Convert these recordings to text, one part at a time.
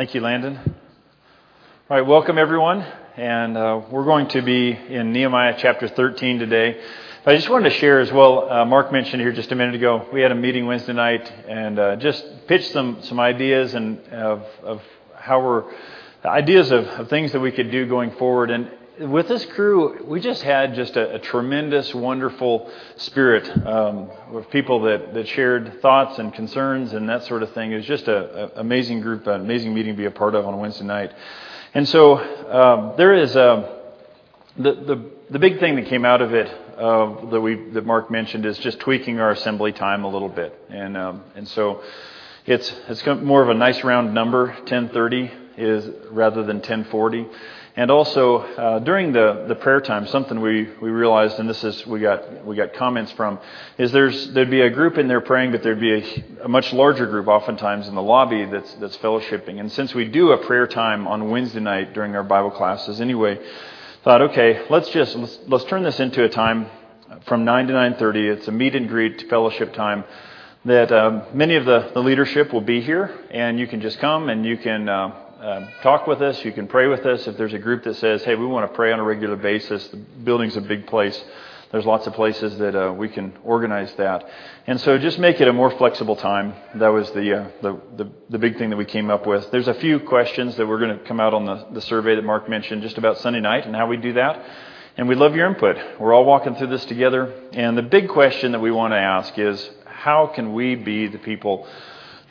Thank you, Landon. All right, welcome everyone. And uh, we're going to be in Nehemiah chapter 13 today. I just wanted to share as well. Uh, Mark mentioned here just a minute ago. We had a meeting Wednesday night and uh, just pitched some some ideas and of, of how we're ideas of, of things that we could do going forward. And with this crew, we just had just a, a tremendous, wonderful spirit um, of people that, that shared thoughts and concerns and that sort of thing. It was just an amazing group, an amazing meeting to be a part of on Wednesday night. And so um, there is um, the, the the big thing that came out of it uh, that we that Mark mentioned is just tweaking our assembly time a little bit, and um, and so it's it's more of a nice round number, 1030 is rather than 1040. And also uh, during the, the prayer time, something we, we realized, and this is we got we got comments from, is there's there'd be a group in there praying, but there'd be a, a much larger group, oftentimes in the lobby that's that's fellowshipping. And since we do a prayer time on Wednesday night during our Bible classes, anyway, thought okay, let's just let's, let's turn this into a time from nine to nine thirty. It's a meet and greet fellowship time that um, many of the, the leadership will be here, and you can just come and you can uh, uh, talk with us. You can pray with us. If there's a group that says, hey, we want to pray on a regular basis, the building's a big place. There's lots of places that uh, we can organize that. And so just make it a more flexible time. That was the, uh, the, the, the, big thing that we came up with. There's a few questions that we're going to come out on the, the survey that Mark mentioned just about Sunday night and how we do that. And we'd love your input. We're all walking through this together. And the big question that we want to ask is how can we be the people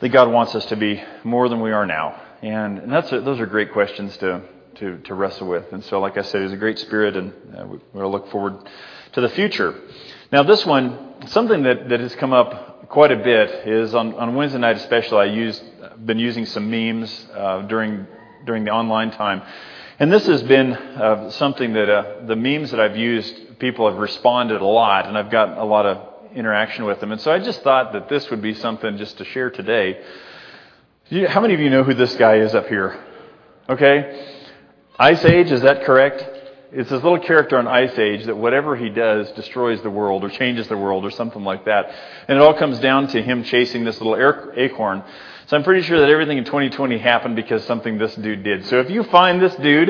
that God wants us to be more than we are now? And, and that's a, those are great questions to, to, to wrestle with. And so, like I said, it's a great spirit, and uh, we, we'll look forward to the future. Now, this one, something that, that has come up quite a bit is on, on Wednesday night, especially. I used been using some memes uh, during during the online time, and this has been uh, something that uh, the memes that I've used, people have responded a lot, and I've gotten a lot of interaction with them. And so I just thought that this would be something just to share today how many of you know who this guy is up here? Okay? Ice Age, is that correct? It's this little character on Ice Age that whatever he does destroys the world or changes the world or something like that. And it all comes down to him chasing this little acorn. So I'm pretty sure that everything in 2020 happened because something this dude did. So if you find this dude,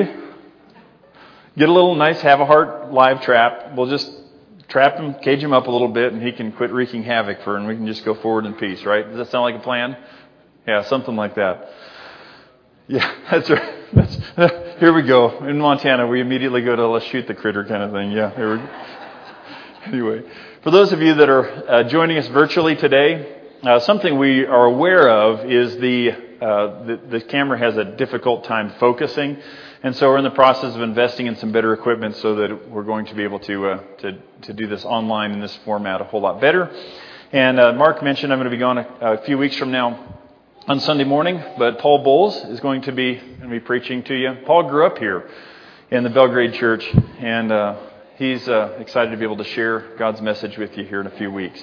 get a little nice have a heart live trap. We'll just trap him, cage him up a little bit, and he can quit wreaking havoc for, and we can just go forward in peace, right? Does that sound like a plan? Yeah, something like that. Yeah, that's right. That's, here we go. In Montana, we immediately go to let's shoot the critter kind of thing. Yeah, here we go. Anyway, for those of you that are uh, joining us virtually today, uh, something we are aware of is the, uh, the, the camera has a difficult time focusing, and so we're in the process of investing in some better equipment so that we're going to be able to uh, to, to do this online in this format a whole lot better. And uh, Mark mentioned I'm going to be gone a, a few weeks from now on Sunday morning, but Paul Bowles is going to be going to be preaching to you. Paul grew up here in the Belgrade Church, and uh, he's uh, excited to be able to share God's message with you here in a few weeks.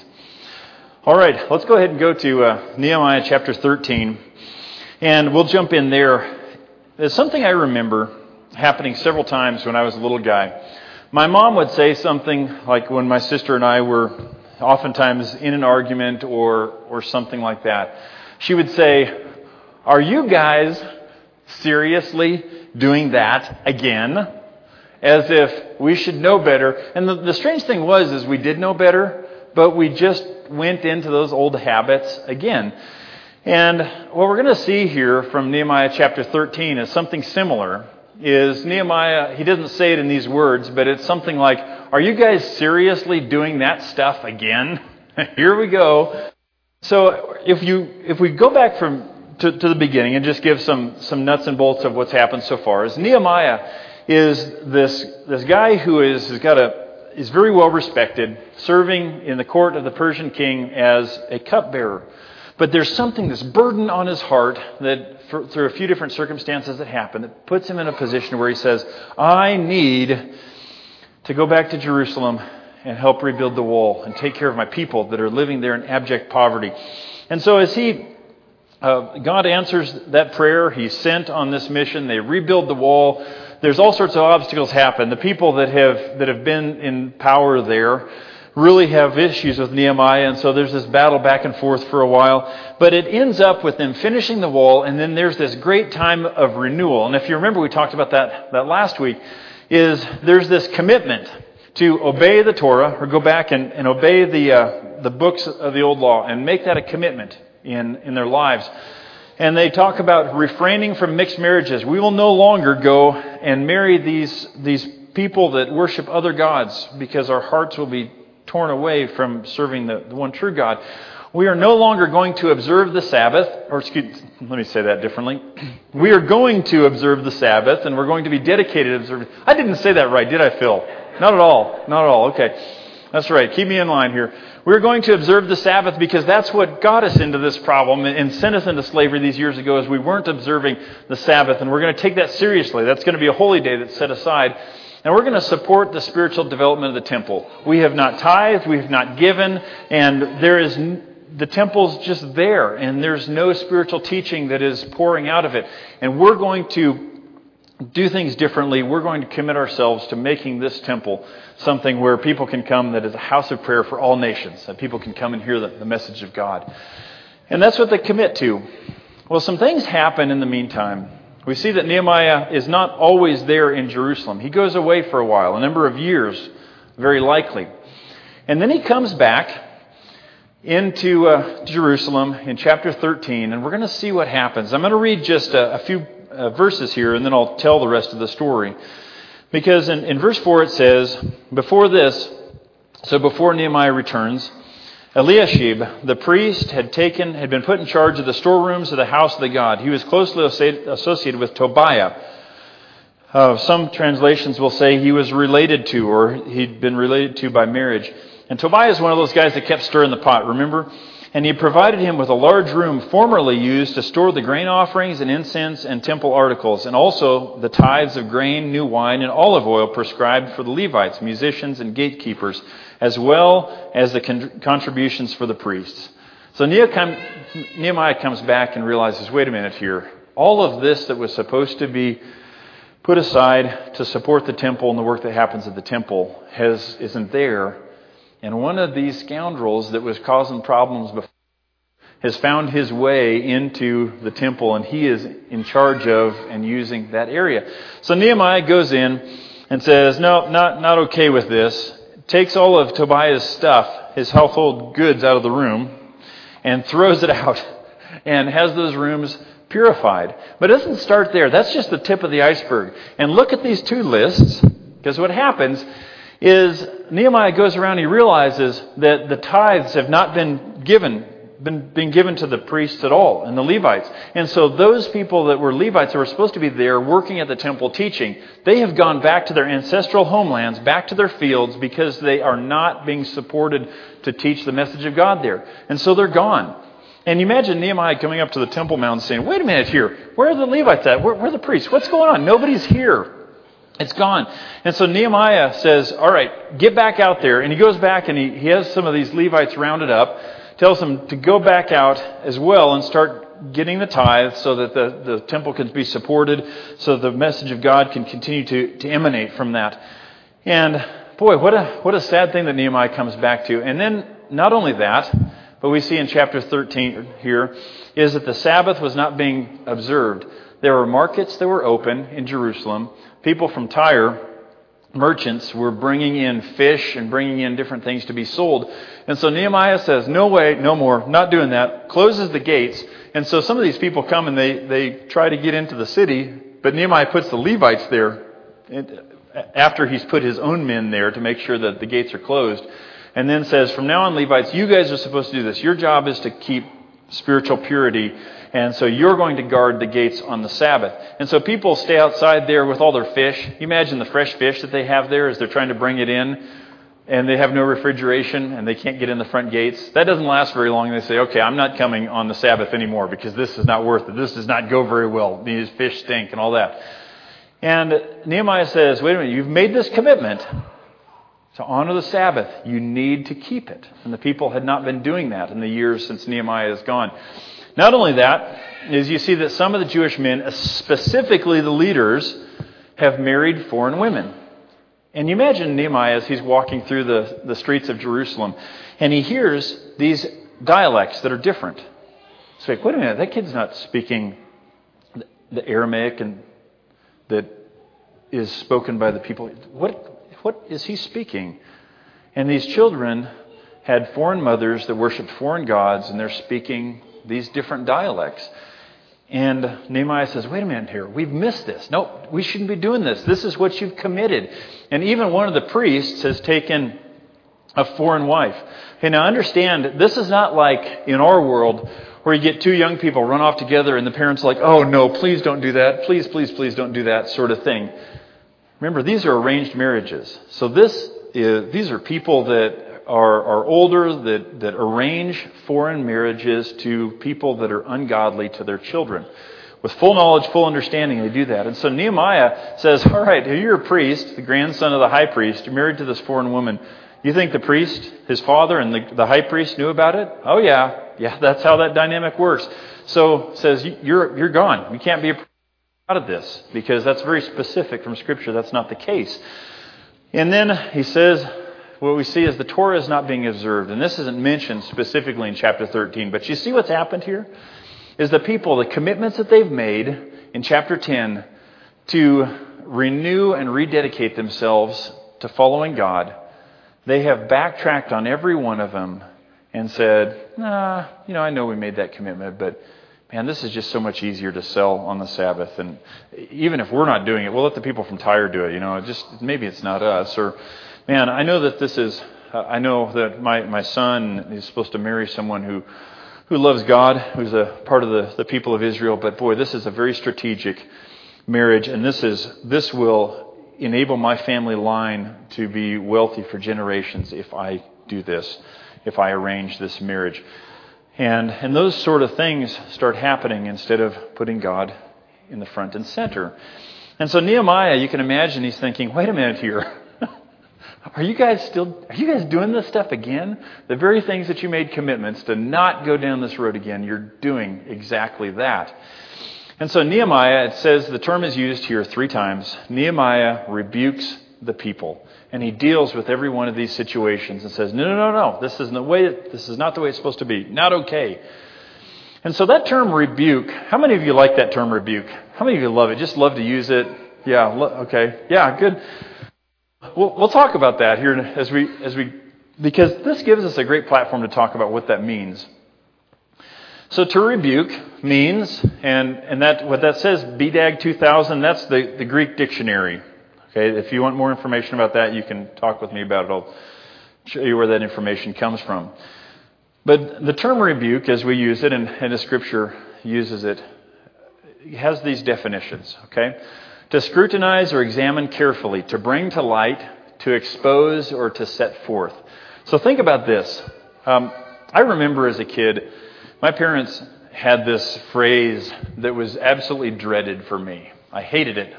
All right, let's go ahead and go to uh, Nehemiah chapter 13, and we'll jump in there. There's something I remember happening several times when I was a little guy. My mom would say something like when my sister and I were oftentimes in an argument or or something like that she would say, Are you guys seriously doing that again? As if we should know better. And the, the strange thing was, is we did know better, but we just went into those old habits again. And what we're going to see here from Nehemiah chapter 13 is something similar. Is Nehemiah, he doesn't say it in these words, but it's something like, Are you guys seriously doing that stuff again? Here we go. So if you if we go back from to, to, the beginning and just give some some nuts and bolts of what's happened so far, is Nehemiah is this this guy who is has got a is very well respected, serving in the court of the Persian king as a cupbearer. But there's something that's burdened on his heart that for, through a few different circumstances that happen that puts him in a position where he says, I need to go back to Jerusalem and help rebuild the wall and take care of my people that are living there in abject poverty. And so as he uh, God answers that prayer. He's sent on this mission. They rebuild the wall. There's all sorts of obstacles happen. The people that have that have been in power there really have issues with Nehemiah, and so there's this battle back and forth for a while. But it ends up with them finishing the wall, and then there's this great time of renewal. And if you remember, we talked about that, that last week, is there's this commitment to obey the Torah, or go back and, and obey the, uh, the books of the old law, and make that a commitment in, in their lives. And they talk about refraining from mixed marriages. We will no longer go and marry these, these people that worship other gods because our hearts will be torn away from serving the, the one true God. We are no longer going to observe the Sabbath, or excuse, let me say that differently. We are going to observe the Sabbath, and we're going to be dedicated to observing. I didn't say that right, did I, Phil? Not at all. Not at all. Okay. That's right. Keep me in line here. We're going to observe the Sabbath because that's what got us into this problem and sent us into slavery these years ago as we weren't observing the Sabbath. And we're going to take that seriously. That's going to be a holy day that's set aside. And we're going to support the spiritual development of the temple. We have not tithed, we have not given, and there is the temple's just there, and there's no spiritual teaching that is pouring out of it. And we're going to do things differently. We're going to commit ourselves to making this temple something where people can come that is a house of prayer for all nations, that people can come and hear the, the message of God. And that's what they commit to. Well, some things happen in the meantime. We see that Nehemiah is not always there in Jerusalem. He goes away for a while, a number of years, very likely. And then he comes back into uh, Jerusalem in chapter 13, and we're going to see what happens. I'm going to read just a, a few uh, verses here, and then I'll tell the rest of the story. Because in, in verse 4 it says, Before this, so before Nehemiah returns, Eliashib, the priest, had taken, had been put in charge of the storerooms of the house of the God. He was closely associated with Tobiah. Uh, some translations will say he was related to, or he'd been related to by marriage. And Tobiah is one of those guys that kept stirring the pot, remember? And he provided him with a large room formerly used to store the grain offerings and incense and temple articles, and also the tithes of grain, new wine, and olive oil prescribed for the Levites, musicians, and gatekeepers as well as the con- contributions for the priests. So Nehemiah comes back and realizes wait a minute here. All of this that was supposed to be put aside to support the temple and the work that happens at the temple has, isn't there. And one of these scoundrels that was causing problems before has found his way into the temple and he is in charge of and using that area. So Nehemiah goes in and says, No, not, not okay with this takes all of Tobiah's stuff, his household goods, out of the room and throws it out and has those rooms purified. But it doesn't start there. That's just the tip of the iceberg. And look at these two lists, because what happens is Nehemiah goes around, he realizes that the tithes have not been given been, been given to the priests at all and the Levites. And so those people that were Levites that were supposed to be there working at the temple teaching, they have gone back to their ancestral homelands, back to their fields because they are not being supported to teach the message of God there. And so they're gone. And you imagine Nehemiah coming up to the Temple Mount saying, wait a minute here, where are the Levites at? Where, where are the priests? What's going on? Nobody's here. It's gone. And so Nehemiah says, all right, get back out there. And he goes back and he, he has some of these Levites rounded up tells them to go back out as well and start getting the tithe so that the, the temple can be supported, so the message of God can continue to, to emanate from that. And boy, what a, what a sad thing that Nehemiah comes back to. And then not only that, but we see in chapter 13 here, is that the Sabbath was not being observed. There were markets that were open in Jerusalem. People from Tyre merchants were bringing in fish and bringing in different things to be sold. And so Nehemiah says, No way, no more, not doing that, closes the gates. And so some of these people come and they, they try to get into the city, but Nehemiah puts the Levites there uh, after he's put his own men there to make sure that the gates are closed. And then says, From now on, Levites, you guys are supposed to do this. Your job is to keep spiritual purity and so you're going to guard the gates on the Sabbath. And so people stay outside there with all their fish. You imagine the fresh fish that they have there as they're trying to bring it in, and they have no refrigeration and they can't get in the front gates. That doesn't last very long. They say, okay, I'm not coming on the Sabbath anymore because this is not worth it. This does not go very well. These fish stink and all that. And Nehemiah says, wait a minute, you've made this commitment to honor the Sabbath. You need to keep it. And the people had not been doing that in the years since Nehemiah is gone. Not only that, is you see that some of the Jewish men, specifically the leaders, have married foreign women. And you imagine Nehemiah as he's walking through the, the streets of Jerusalem, and he hears these dialects that are different. It's like, wait a minute, that kid's not speaking the Aramaic and that is spoken by the people. What, what is he speaking? And these children had foreign mothers that worshiped foreign gods, and they're speaking these different dialects. And Nehemiah says, wait a minute here. We've missed this. No, we shouldn't be doing this. This is what you've committed. And even one of the priests has taken a foreign wife. Okay, now understand, this is not like in our world where you get two young people run off together and the parents are like, oh no, please don't do that. Please, please, please don't do that sort of thing. Remember, these are arranged marriages. So this is, these are people that are, are older that, that arrange foreign marriages to people that are ungodly to their children. With full knowledge, full understanding, they do that. And so Nehemiah says, All right, you're a priest, the grandson of the high priest, you're married to this foreign woman. You think the priest, his father, and the, the high priest knew about it? Oh, yeah. Yeah, that's how that dynamic works. So says, You're, you're gone. You can't be a out of this because that's very specific from Scripture. That's not the case. And then he says, what we see is the Torah is not being observed. And this isn't mentioned specifically in chapter 13. But you see what's happened here? Is the people, the commitments that they've made in chapter 10 to renew and rededicate themselves to following God, they have backtracked on every one of them and said, nah, you know, I know we made that commitment, but man, this is just so much easier to sell on the Sabbath. And even if we're not doing it, we'll let the people from Tyre do it. You know, just maybe it's not us. Or Man, I know that this is, I know that my, my son is supposed to marry someone who, who loves God, who's a part of the, the people of Israel, but boy, this is a very strategic marriage, and this is, this will enable my family line to be wealthy for generations if I do this, if I arrange this marriage. And, and those sort of things start happening instead of putting God in the front and center. And so Nehemiah, you can imagine he's thinking, wait a minute here. Are you guys still, are you guys doing this stuff again? The very things that you made commitments to not go down this road again, you're doing exactly that. And so Nehemiah, it says the term is used here three times. Nehemiah rebukes the people. And he deals with every one of these situations and says, no, no, no, no, this isn't the way, this is not the way it's supposed to be. Not okay. And so that term rebuke, how many of you like that term rebuke? How many of you love it? Just love to use it? Yeah, okay. Yeah, good. We'll, we'll talk about that here as we, as we, because this gives us a great platform to talk about what that means. So to rebuke means, and, and that, what that says, BDAG 2000, that's the, the Greek dictionary. Okay, if you want more information about that, you can talk with me about it. I'll show you where that information comes from. But the term rebuke, as we use it, and, and the scripture uses it, has these definitions. Okay? To scrutinize or examine carefully, to bring to light, to expose, or to set forth. So think about this. Um, I remember as a kid, my parents had this phrase that was absolutely dreaded for me. I hated it.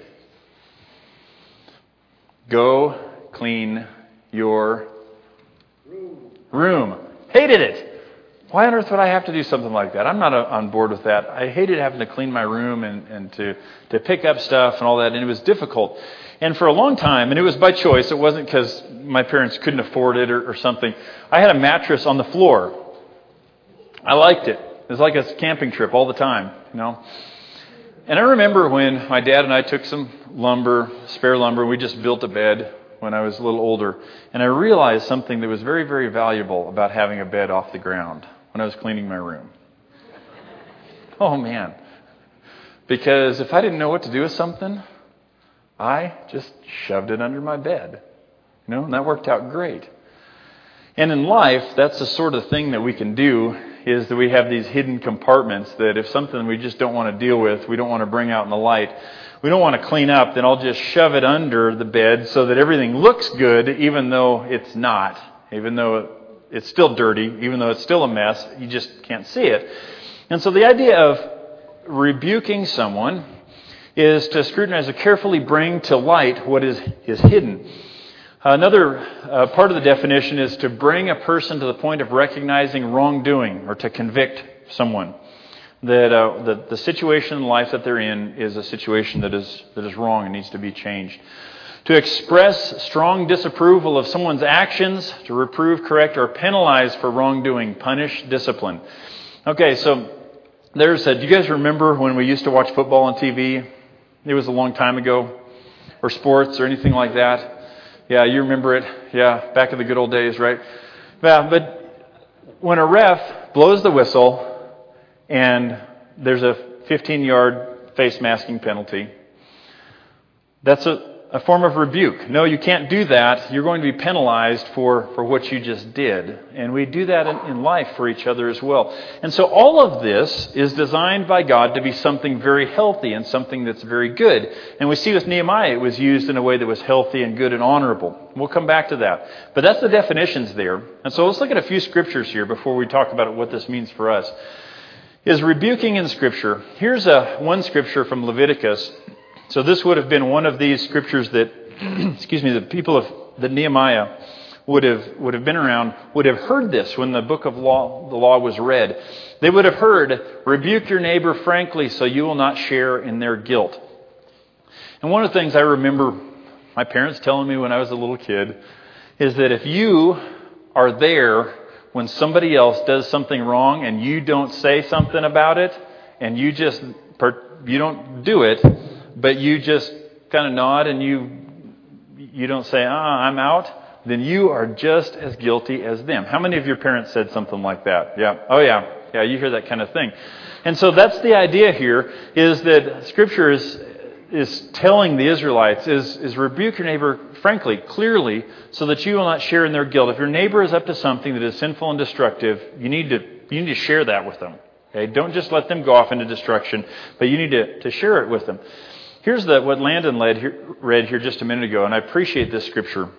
Go clean your room. Hated it. Why on earth would I have to do something like that? I'm not uh, on board with that. I hated having to clean my room and, and to, to pick up stuff and all that, and it was difficult. And for a long time, and it was by choice, it wasn't because my parents couldn't afford it or, or something. I had a mattress on the floor. I liked it. It was like a camping trip all the time, you know. And I remember when my dad and I took some lumber, spare lumber, we just built a bed when I was a little older, and I realized something that was very, very valuable about having a bed off the ground when I was cleaning my room. Oh, man. Because if I didn't know what to do with something, I just shoved it under my bed. You know, and that worked out great. And in life, that's the sort of thing that we can do is that we have these hidden compartments that if something we just don't want to deal with, we don't want to bring out in the light, we don't want to clean up, then I'll just shove it under the bed so that everything looks good even though it's not, even though it's still dirty, even though it's still a mess, you just can't see it. And so the idea of rebuking someone is to scrutinize or carefully bring to light what is, is hidden. Another uh, part of the definition is to bring a person to the point of recognizing wrongdoing or to convict someone. That uh, the, the situation in life that they're in is a situation that is, that is wrong and needs to be changed. To express strong disapproval of someone's actions, to reprove, correct, or penalize for wrongdoing, punish, discipline. Okay, so there's a, do you guys remember when we used to watch football on TV? It was a long time ago. Or sports or anything like that. Yeah, you remember it. Yeah, back in the good old days, right? Yeah, but when a ref blows the whistle and there's a 15 yard face masking penalty, that's a, a form of rebuke. No, you can't do that. You're going to be penalized for, for what you just did. And we do that in, in life for each other as well. And so all of this is designed by God to be something very healthy and something that's very good. And we see with Nehemiah, it was used in a way that was healthy and good and honorable. We'll come back to that. But that's the definitions there. And so let's look at a few scriptures here before we talk about what this means for us. Is rebuking in Scripture. Here's a, one scripture from Leviticus so this would have been one of these scriptures that, excuse me, the people of the Nehemiah would have would have been around would have heard this when the book of law the law was read. They would have heard, "Rebuke your neighbor frankly, so you will not share in their guilt." And one of the things I remember my parents telling me when I was a little kid is that if you are there when somebody else does something wrong and you don't say something about it and you just you don't do it, but you just kind of nod and you you don't say, "Ah, I'm out," then you are just as guilty as them. How many of your parents said something like that? Yeah. Oh yeah. Yeah, you hear that kind of thing. And so that's the idea here is that scripture is is telling the Israelites is, is rebuke your neighbor frankly, clearly, so that you will not share in their guilt. If your neighbor is up to something that is sinful and destructive, you need to you need to share that with them. Okay? Don't just let them go off into destruction, but you need to, to share it with them. Here's the, what Landon here, read here just a minute ago, and I appreciate this scripture.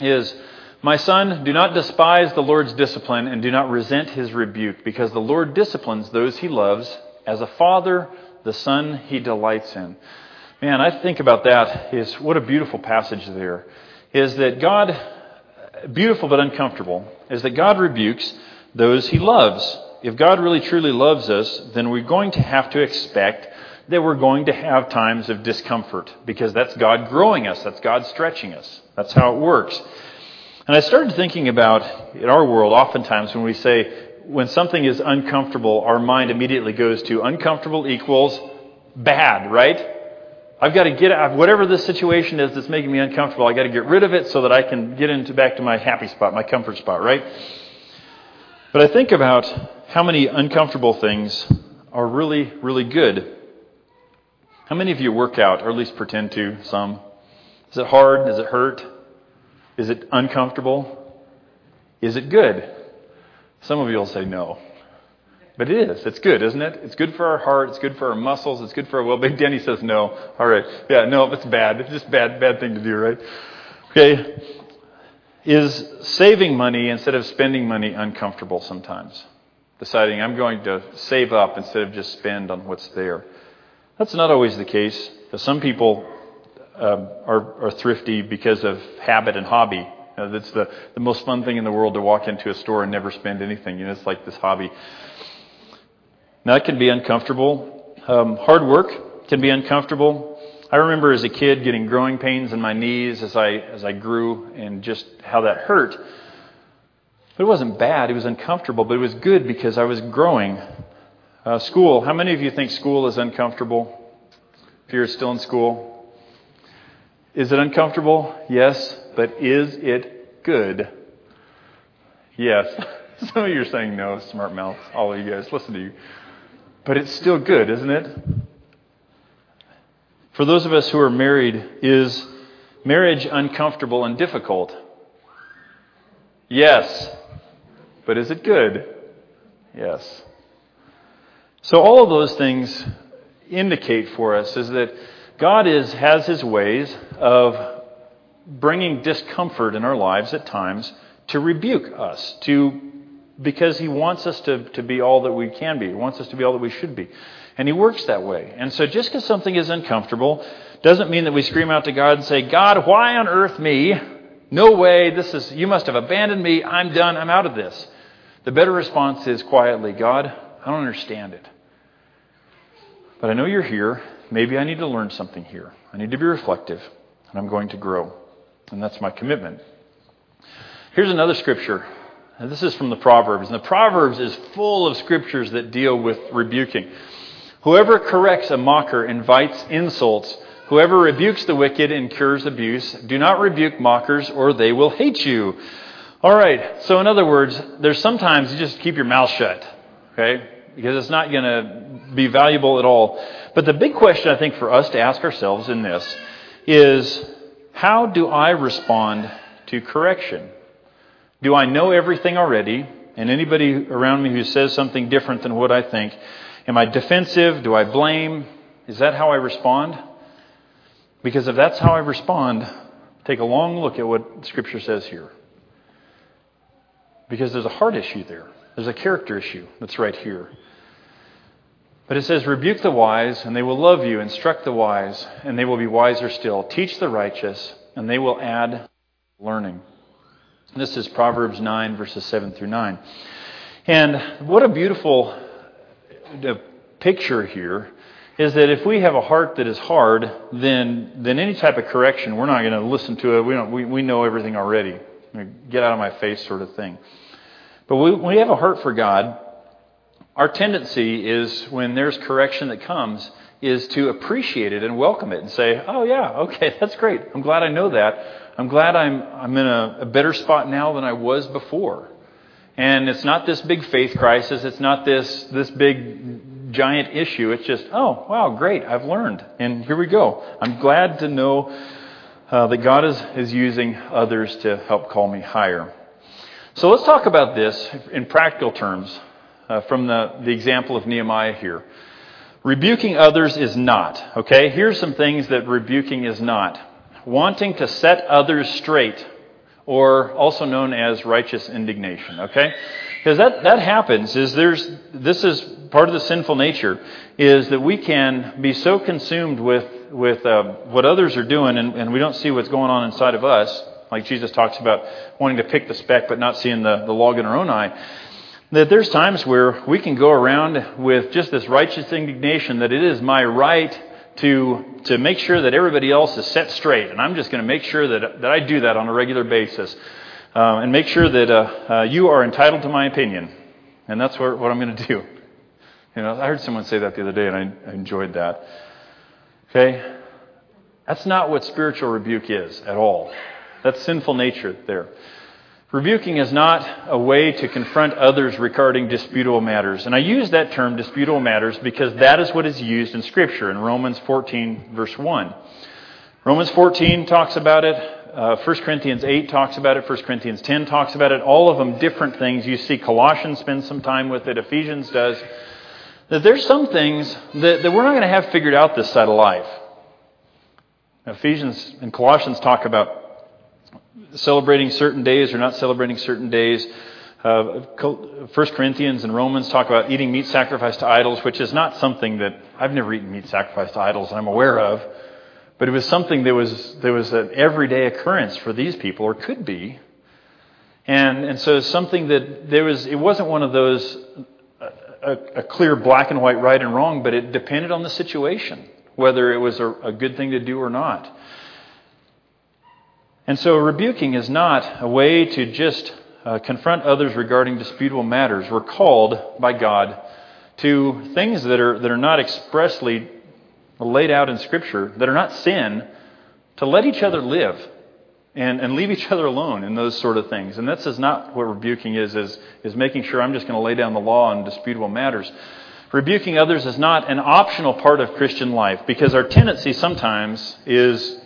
Is my son, do not despise the Lord's discipline and do not resent his rebuke, because the Lord disciplines those he loves. As a father, the son he delights in. Man, I think about that is what a beautiful passage there. Is that God, beautiful but uncomfortable, is that God rebukes those he loves. If God really truly loves us, then we're going to have to expect that we're going to have times of discomfort because that's God growing us, that's God stretching us. That's how it works. And I started thinking about in our world, oftentimes when we say, when something is uncomfortable, our mind immediately goes to uncomfortable equals bad, right? I've got to get out, whatever this situation is that's making me uncomfortable, I've got to get rid of it so that I can get into back to my happy spot, my comfort spot, right? But I think about how many uncomfortable things are really, really good how many of you work out, or at least pretend to? Some. Is it hard? Does it hurt? Is it uncomfortable? Is it good? Some of you will say no. But it is. It's good, isn't it? It's good for our heart. It's good for our muscles. It's good for our well being. Denny says no. All right. Yeah, no, it's bad. It's just bad, bad thing to do, right? Okay. Is saving money instead of spending money uncomfortable sometimes? Deciding I'm going to save up instead of just spend on what's there. That's not always the case. Some people um, are, are, thrifty because of habit and hobby. You know, that's the, the most fun thing in the world to walk into a store and never spend anything. You know, it's like this hobby. Now, that can be uncomfortable. Um, hard work can be uncomfortable. I remember as a kid getting growing pains in my knees as I, as I grew and just how that hurt. But it wasn't bad. It was uncomfortable, but it was good because I was growing uh, school. How many of you think school is uncomfortable? If you're still in school, is it uncomfortable? Yes, but is it good? Yes. Some of you are saying no, smart mouths. All of you guys, listen to you. But it's still good, isn't it? For those of us who are married, is marriage uncomfortable and difficult? Yes. But is it good? Yes. So all of those things indicate for us is that God is, has his ways of bringing discomfort in our lives at times to rebuke us, to, because he wants us to, to be all that we can be. He wants us to be all that we should be. And he works that way. And so just because something is uncomfortable doesn't mean that we scream out to God and say, God, why on earth me? No way. This is, you must have abandoned me. I'm done. I'm out of this. The better response is quietly, God, I don't understand it. But I know you're here. Maybe I need to learn something here. I need to be reflective. and I'm going to grow. And that's my commitment. Here's another scripture. And this is from the Proverbs. And the Proverbs is full of scriptures that deal with rebuking. Whoever corrects a mocker invites insults. Whoever rebukes the wicked incurs abuse. Do not rebuke mockers, or they will hate you. All right. So, in other words, there's sometimes you just keep your mouth shut, okay? Because it's not going to be valuable at all. But the big question I think for us to ask ourselves in this is how do I respond to correction? Do I know everything already? And anybody around me who says something different than what I think, am I defensive? Do I blame? Is that how I respond? Because if that's how I respond, take a long look at what Scripture says here. Because there's a heart issue there, there's a character issue that's right here. But it says, Rebuke the wise, and they will love you. Instruct the wise, and they will be wiser still. Teach the righteous, and they will add learning. This is Proverbs 9, verses 7 through 9. And what a beautiful uh, picture here is that if we have a heart that is hard, then, then any type of correction, we're not going to listen to it. We, don't, we, we know everything already. Get out of my face, sort of thing. But when we have a heart for God, our tendency is when there's correction that comes, is to appreciate it and welcome it and say, oh, yeah, okay, that's great. I'm glad I know that. I'm glad I'm, I'm in a, a better spot now than I was before. And it's not this big faith crisis. It's not this, this big giant issue. It's just, oh, wow, great. I've learned. And here we go. I'm glad to know uh, that God is, is using others to help call me higher. So let's talk about this in practical terms uh, from the, the example of Nehemiah here. Rebuking others is not, okay? Here's some things that rebuking is not. Wanting to set others straight, or also known as righteous indignation, okay? Because that, that happens is there's, this is part of the sinful nature, is that we can be so consumed with, with uh, what others are doing and, and we don't see what's going on inside of us, like Jesus talks about wanting to pick the speck but not seeing the, the log in our own eye that there's times where we can go around with just this righteous indignation that it is my right to, to make sure that everybody else is set straight. And I'm just going to make sure that, that I do that on a regular basis uh, and make sure that uh, uh, you are entitled to my opinion. And that's what, what I'm going to do. You know, I heard someone say that the other day, and I, I enjoyed that. Okay? That's not what spiritual rebuke is at all. That's sinful nature there. Rebuking is not a way to confront others regarding disputable matters. And I use that term, disputable matters, because that is what is used in Scripture in Romans 14, verse 1. Romans 14 talks about it. Uh, 1 Corinthians 8 talks about it. 1 Corinthians 10 talks about it. All of them different things. You see Colossians spends some time with it. Ephesians does. That there's some things that, that we're not going to have figured out this side of life. Ephesians and Colossians talk about celebrating certain days or not celebrating certain days. Uh, 1 Corinthians and Romans talk about eating meat sacrificed to idols, which is not something that I've never eaten meat sacrificed to idols and I'm aware of, but it was something that was, that was an everyday occurrence for these people, or could be. And, and so something that there was, it wasn't one of those, a, a clear black and white right and wrong, but it depended on the situation, whether it was a, a good thing to do or not. And so, rebuking is not a way to just uh, confront others regarding disputable matters. We're called by God to things that are, that are not expressly laid out in Scripture, that are not sin, to let each other live and, and leave each other alone in those sort of things. And this is not what rebuking is, is, is making sure I'm just going to lay down the law on disputable matters. Rebuking others is not an optional part of Christian life because our tendency sometimes is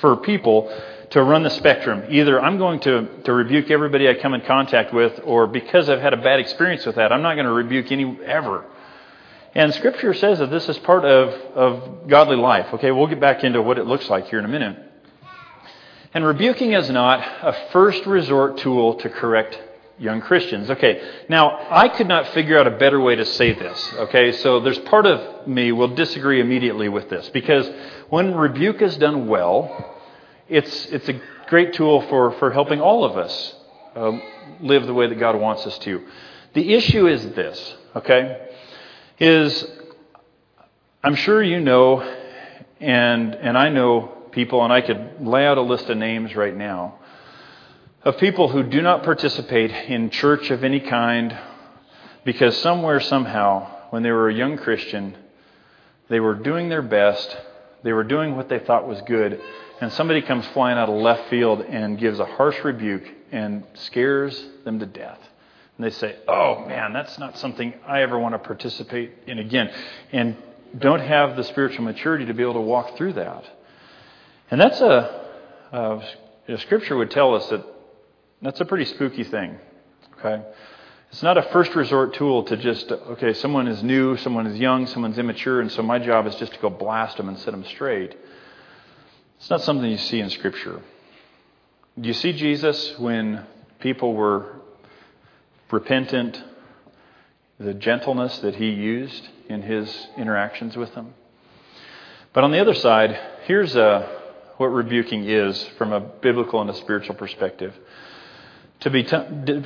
for people to run the spectrum. Either I'm going to, to rebuke everybody I come in contact with, or because I've had a bad experience with that, I'm not going to rebuke any ever. And Scripture says that this is part of, of godly life. Okay, we'll get back into what it looks like here in a minute. And rebuking is not a first resort tool to correct young Christians. Okay, now I could not figure out a better way to say this. Okay, so there's part of me will disagree immediately with this because when rebuke is done well, it's, it's a great tool for, for helping all of us uh, live the way that God wants us to. The issue is this, okay? Is I'm sure you know, and, and I know people, and I could lay out a list of names right now, of people who do not participate in church of any kind because somewhere, somehow, when they were a young Christian, they were doing their best, they were doing what they thought was good, and somebody comes flying out of left field and gives a harsh rebuke and scares them to death. And they say, Oh man, that's not something I ever want to participate in again. And don't have the spiritual maturity to be able to walk through that. And that's a, scripture would tell us that that's a pretty spooky thing. Okay? It's not a first resort tool to just, okay, someone is new, someone is young, someone's immature, and so my job is just to go blast them and set them straight. It's not something you see in Scripture. Do you see Jesus when people were repentant, the gentleness that he used in his interactions with them? But on the other side, here's a, uh, what rebuking is from a biblical and a spiritual perspective to be, t-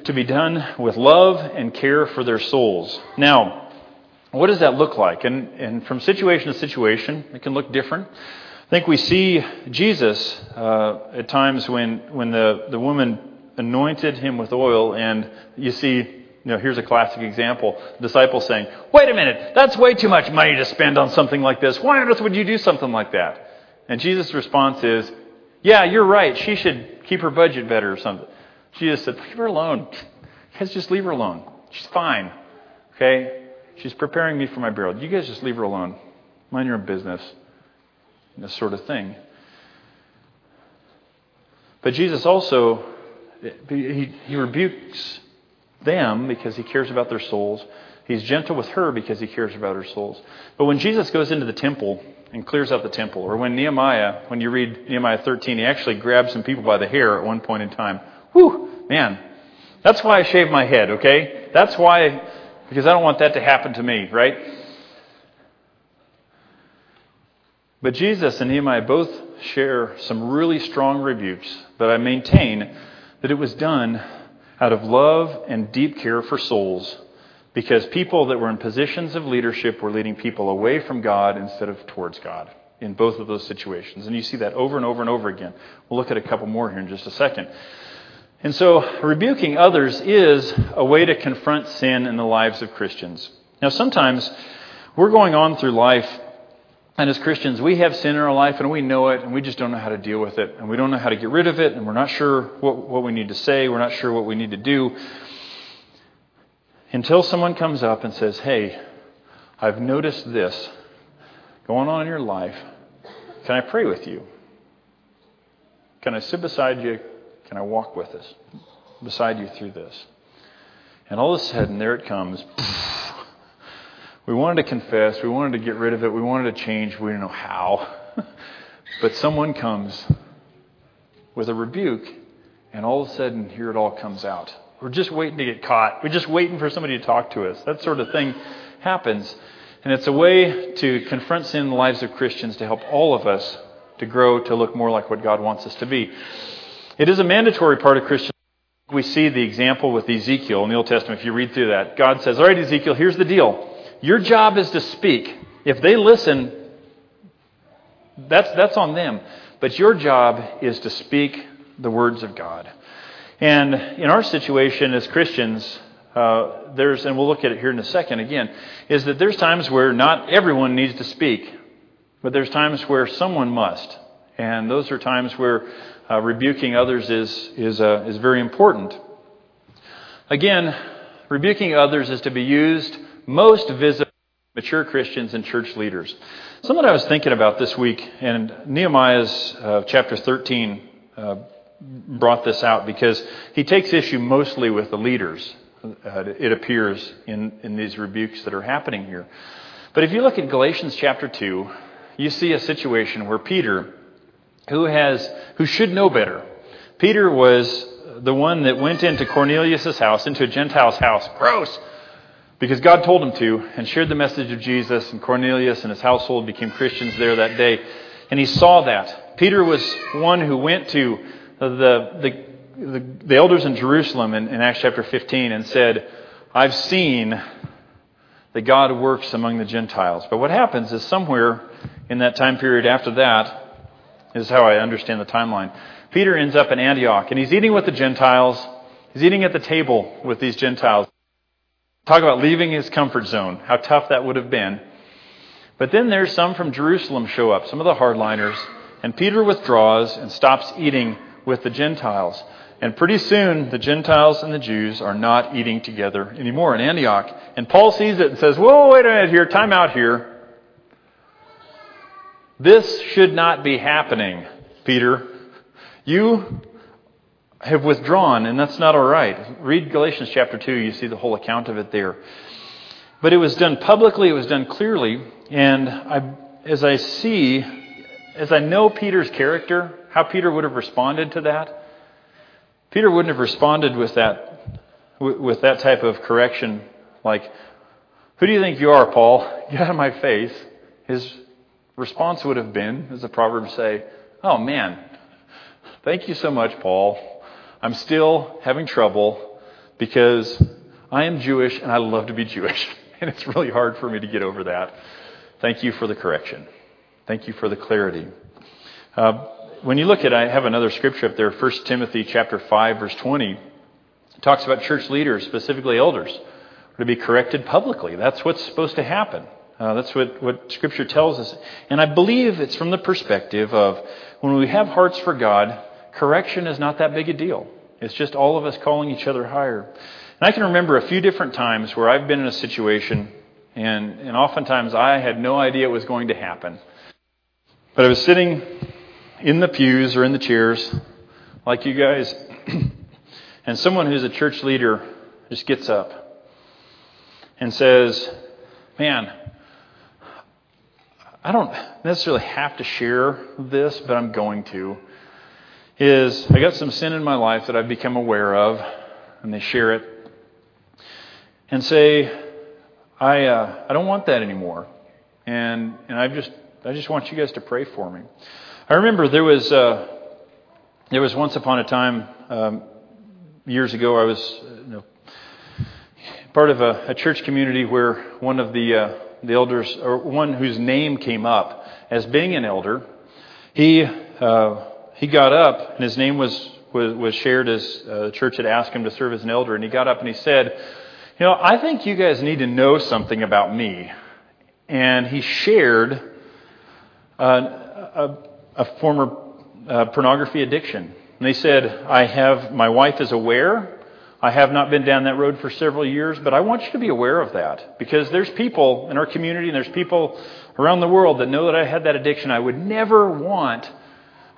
to be done with love and care for their souls. Now, what does that look like? And, and from situation to situation, it can look different. I think we see Jesus uh, at times when, when the, the woman anointed him with oil, and you see, you know, here's a classic example disciples saying, Wait a minute, that's way too much money to spend on something like this. Why on earth would you do something like that? And Jesus' response is, Yeah, you're right. She should keep her budget better or something. Jesus said, Leave her alone. You guys just leave her alone. She's fine. Okay? She's preparing me for my burial. You guys just leave her alone. Mind your own business. This sort of thing. But Jesus also, he, he rebukes them because he cares about their souls. He's gentle with her because he cares about her souls. But when Jesus goes into the temple and clears out the temple, or when Nehemiah, when you read Nehemiah 13, he actually grabs some people by the hair at one point in time. Whew, man. That's why I shave my head, okay? That's why, because I don't want that to happen to me, right? But Jesus and Nehemiah both share some really strong rebukes, but I maintain that it was done out of love and deep care for souls because people that were in positions of leadership were leading people away from God instead of towards God in both of those situations. And you see that over and over and over again. We'll look at a couple more here in just a second. And so, rebuking others is a way to confront sin in the lives of Christians. Now, sometimes we're going on through life, and as Christians, we have sin in our life, and we know it, and we just don't know how to deal with it, and we don't know how to get rid of it, and we're not sure what, what we need to say, we're not sure what we need to do. Until someone comes up and says, Hey, I've noticed this going on in your life. Can I pray with you? Can I sit beside you? Can I walk with us beside you through this? And all of a sudden, there it comes. We wanted to confess. We wanted to get rid of it. We wanted to change. We didn't know how. but someone comes with a rebuke, and all of a sudden, here it all comes out. We're just waiting to get caught. We're just waiting for somebody to talk to us. That sort of thing happens. And it's a way to confront sin in the lives of Christians to help all of us to grow to look more like what God wants us to be. It is a mandatory part of Christian. We see the example with Ezekiel in the Old Testament. If you read through that, God says, All right, Ezekiel, here's the deal. Your job is to speak. If they listen, that's, that's on them. But your job is to speak the words of God. And in our situation as Christians, uh, there's, and we'll look at it here in a second again, is that there's times where not everyone needs to speak, but there's times where someone must. And those are times where uh, rebuking others is, is, uh, is very important. Again, rebuking others is to be used most visibly mature Christians and church leaders. Something I was thinking about this week, and Nehemiah's uh, chapter 13 uh, brought this out because he takes issue mostly with the leaders, uh, it appears, in, in these rebukes that are happening here. But if you look at Galatians chapter 2, you see a situation where Peter who has who should know better. Peter was the one that went into Cornelius' house, into a Gentile's house. Gross! Because God told him to, and shared the message of Jesus, and Cornelius and his household became Christians there that day. And he saw that. Peter was one who went to the, the, the, the elders in Jerusalem in, in Acts chapter 15 and said, I've seen that God works among the Gentiles. But what happens is somewhere in that time period after that, is how I understand the timeline. Peter ends up in Antioch, and he's eating with the Gentiles. He's eating at the table with these Gentiles. Talk about leaving his comfort zone, how tough that would have been. But then there's some from Jerusalem show up, some of the hardliners, and Peter withdraws and stops eating with the Gentiles. And pretty soon, the Gentiles and the Jews are not eating together anymore in Antioch. And Paul sees it and says, Whoa, wait a minute here, time out here. This should not be happening, Peter. You have withdrawn, and that's not all right. Read Galatians chapter 2, you see the whole account of it there. But it was done publicly, it was done clearly, and I, as I see, as I know Peter's character, how Peter would have responded to that, Peter wouldn't have responded with that, with that type of correction, like, Who do you think you are, Paul? Get out of my face. His response would have been, as the Proverbs say, Oh man, thank you so much, Paul. I'm still having trouble because I am Jewish and I love to be Jewish. And it's really hard for me to get over that. Thank you for the correction. Thank you for the clarity. Uh, when you look at, I have another scripture up there, 1 Timothy chapter 5, verse 20. It talks about church leaders, specifically elders, to be corrected publicly. That's what's supposed to happen. Uh, that's what, what Scripture tells us. And I believe it's from the perspective of when we have hearts for God, correction is not that big a deal. It's just all of us calling each other higher. And I can remember a few different times where I've been in a situation, and, and oftentimes I had no idea it was going to happen. But I was sitting in the pews or in the chairs, like you guys, and someone who's a church leader just gets up and says, Man, I don't necessarily have to share this, but I'm going to. Is I got some sin in my life that I've become aware of, and they share it and say, I, uh, I don't want that anymore. And, and I just, I just want you guys to pray for me. I remember there was, uh, there was once upon a time, um, years ago, I was you know, part of a, a, church community where one of the, uh, the elders, or one whose name came up as being an elder, he, uh, he got up and his name was, was, was shared as uh, the church had asked him to serve as an elder. And he got up and he said, you know, I think you guys need to know something about me. And he shared uh, a, a, former uh, pornography addiction. And they said, I have, my wife is aware. I have not been down that road for several years, but I want you to be aware of that because there's people in our community and there's people around the world that know that I had that addiction. I would never want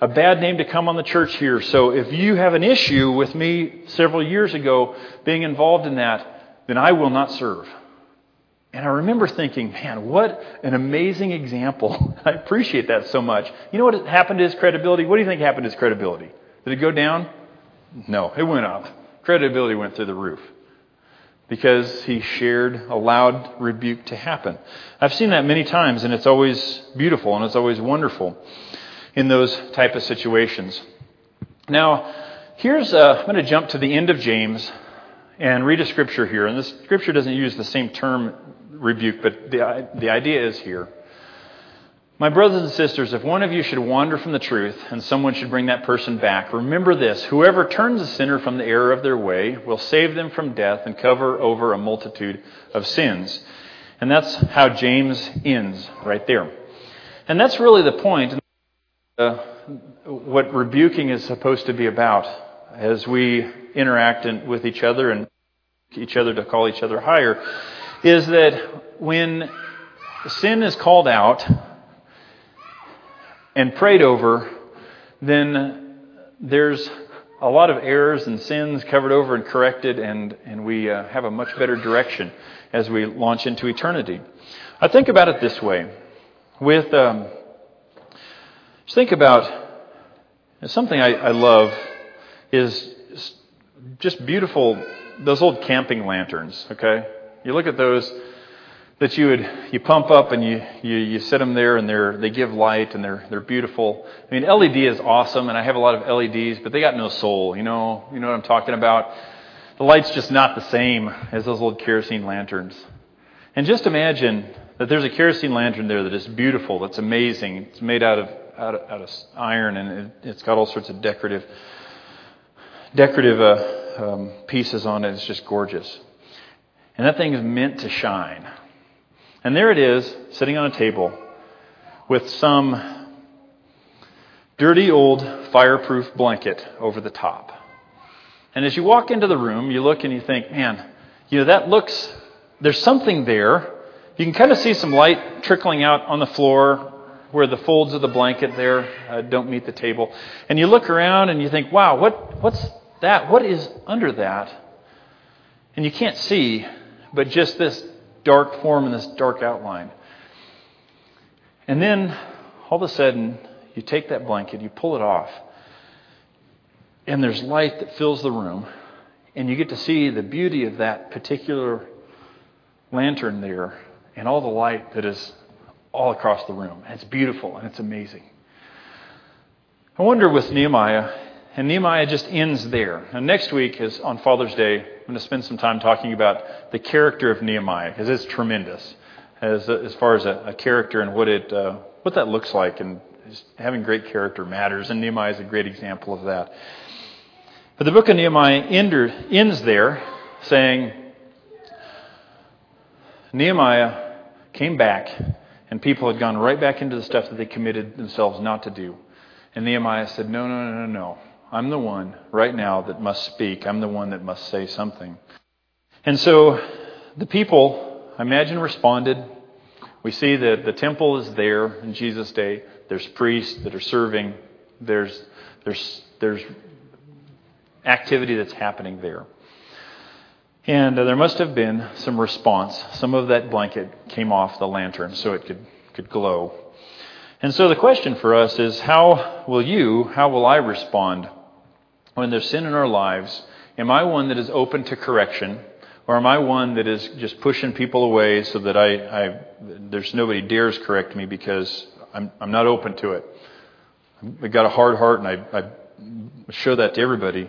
a bad name to come on the church here. So if you have an issue with me several years ago being involved in that, then I will not serve. And I remember thinking, man, what an amazing example. I appreciate that so much. You know what happened to his credibility? What do you think happened to his credibility? Did it go down? No, it went up. Credibility went through the roof because he shared allowed rebuke to happen. I've seen that many times, and it's always beautiful and it's always wonderful in those type of situations. Now, here's uh, I'm going to jump to the end of James and read a scripture here. And this scripture doesn't use the same term rebuke, but the, the idea is here. My brothers and sisters, if one of you should wander from the truth and someone should bring that person back, remember this whoever turns a sinner from the error of their way will save them from death and cover over a multitude of sins. And that's how James ends right there. And that's really the point. Uh, what rebuking is supposed to be about as we interact in, with each other and each other to call each other higher is that when sin is called out and prayed over, then there's a lot of errors and sins covered over and corrected, and, and we uh, have a much better direction as we launch into eternity. I think about it this way. With um, just think about something I, I love is just beautiful, those old camping lanterns, okay? You look at those that you would you pump up and you, you, you set them there and they're they give light and they're they're beautiful. I mean LED is awesome and I have a lot of LEDs, but they got no soul, you know, you know what I'm talking about? The light's just not the same as those old kerosene lanterns. And just imagine that there's a kerosene lantern there that is beautiful, that's amazing. It's made out of out of, out of iron, and it, has got all sorts of decorative decorative uh, um, pieces on it. It's just gorgeous. And that thing is meant to shine. And there it is, sitting on a table with some dirty old fireproof blanket over the top. And as you walk into the room, you look and you think, man, you know, that looks, there's something there. You can kind of see some light trickling out on the floor where the folds of the blanket there uh, don't meet the table. And you look around and you think, wow, what, what's that? What is under that? And you can't see, but just this dark form and this dark outline. And then all of a sudden, you take that blanket, you pull it off, and there's light that fills the room, and you get to see the beauty of that particular lantern there and all the light that is all across the room. And it's beautiful and it's amazing. I wonder with Nehemiah, and Nehemiah just ends there. And next week is on Father's Day. I'm going to spend some time talking about the character of Nehemiah because it's tremendous as as far as a, a character and what it uh, what that looks like. And having great character matters, and Nehemiah is a great example of that. But the book of Nehemiah ends there, saying Nehemiah came back, and people had gone right back into the stuff that they committed themselves not to do. And Nehemiah said, No, no, no, no, no. I'm the one right now that must speak. I'm the one that must say something. And so the people, I imagine, responded. We see that the temple is there in Jesus' day. There's priests that are serving. There's, there's, there's activity that's happening there. And uh, there must have been some response. Some of that blanket came off the lantern so it could, could glow. And so the question for us is how will you, how will I respond when there's sin in our lives, am I one that is open to correction? Or am I one that is just pushing people away so that I, I there's nobody dares correct me because I'm, I'm not open to it? I've got a hard heart and I, I show that to everybody.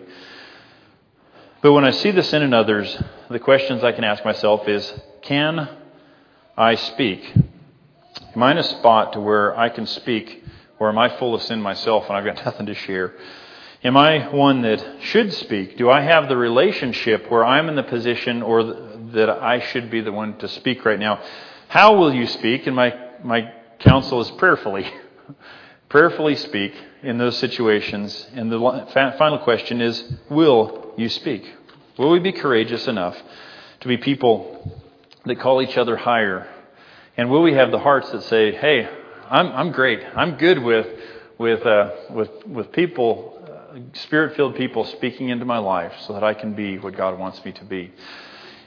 But when I see the sin in others, the questions I can ask myself is, can I speak? Am I in a spot to where I can speak, or am I full of sin myself and I've got nothing to share? Am I one that should speak? Do I have the relationship where I'm in the position or that I should be the one to speak right now? How will you speak? And my, my counsel is prayerfully. prayerfully speak in those situations. And the final question is will you speak? Will we be courageous enough to be people that call each other higher? And will we have the hearts that say, hey, I'm, I'm great. I'm good with, with, uh, with, with people spirit filled people speaking into my life so that I can be what God wants me to be.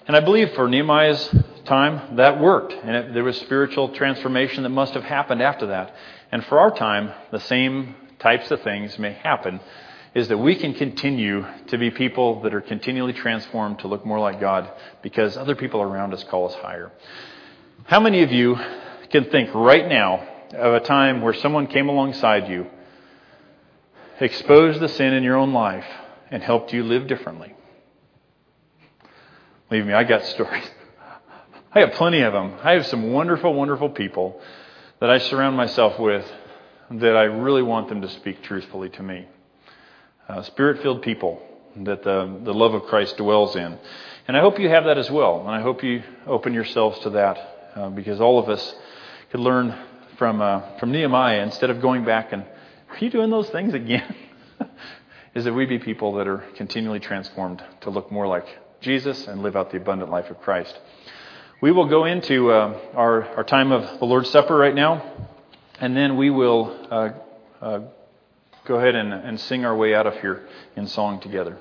And I believe for Nehemiah's time, that worked. And it, there was spiritual transformation that must have happened after that. And for our time, the same types of things may happen is that we can continue to be people that are continually transformed to look more like God because other people around us call us higher. How many of you can think right now of a time where someone came alongside you exposed the sin in your own life and helped you live differently. Believe me, I got stories. I have plenty of them. I have some wonderful, wonderful people that I surround myself with that I really want them to speak truthfully to me. Uh, Spirit filled people that the, the love of Christ dwells in. And I hope you have that as well. And I hope you open yourselves to that uh, because all of us could learn from, uh, from Nehemiah instead of going back and are you doing those things again? is that we be people that are continually transformed to look more like Jesus and live out the abundant life of Christ. We will go into uh, our, our time of the Lord's Supper right now, and then we will uh, uh, go ahead and, and sing our way out of here in song together.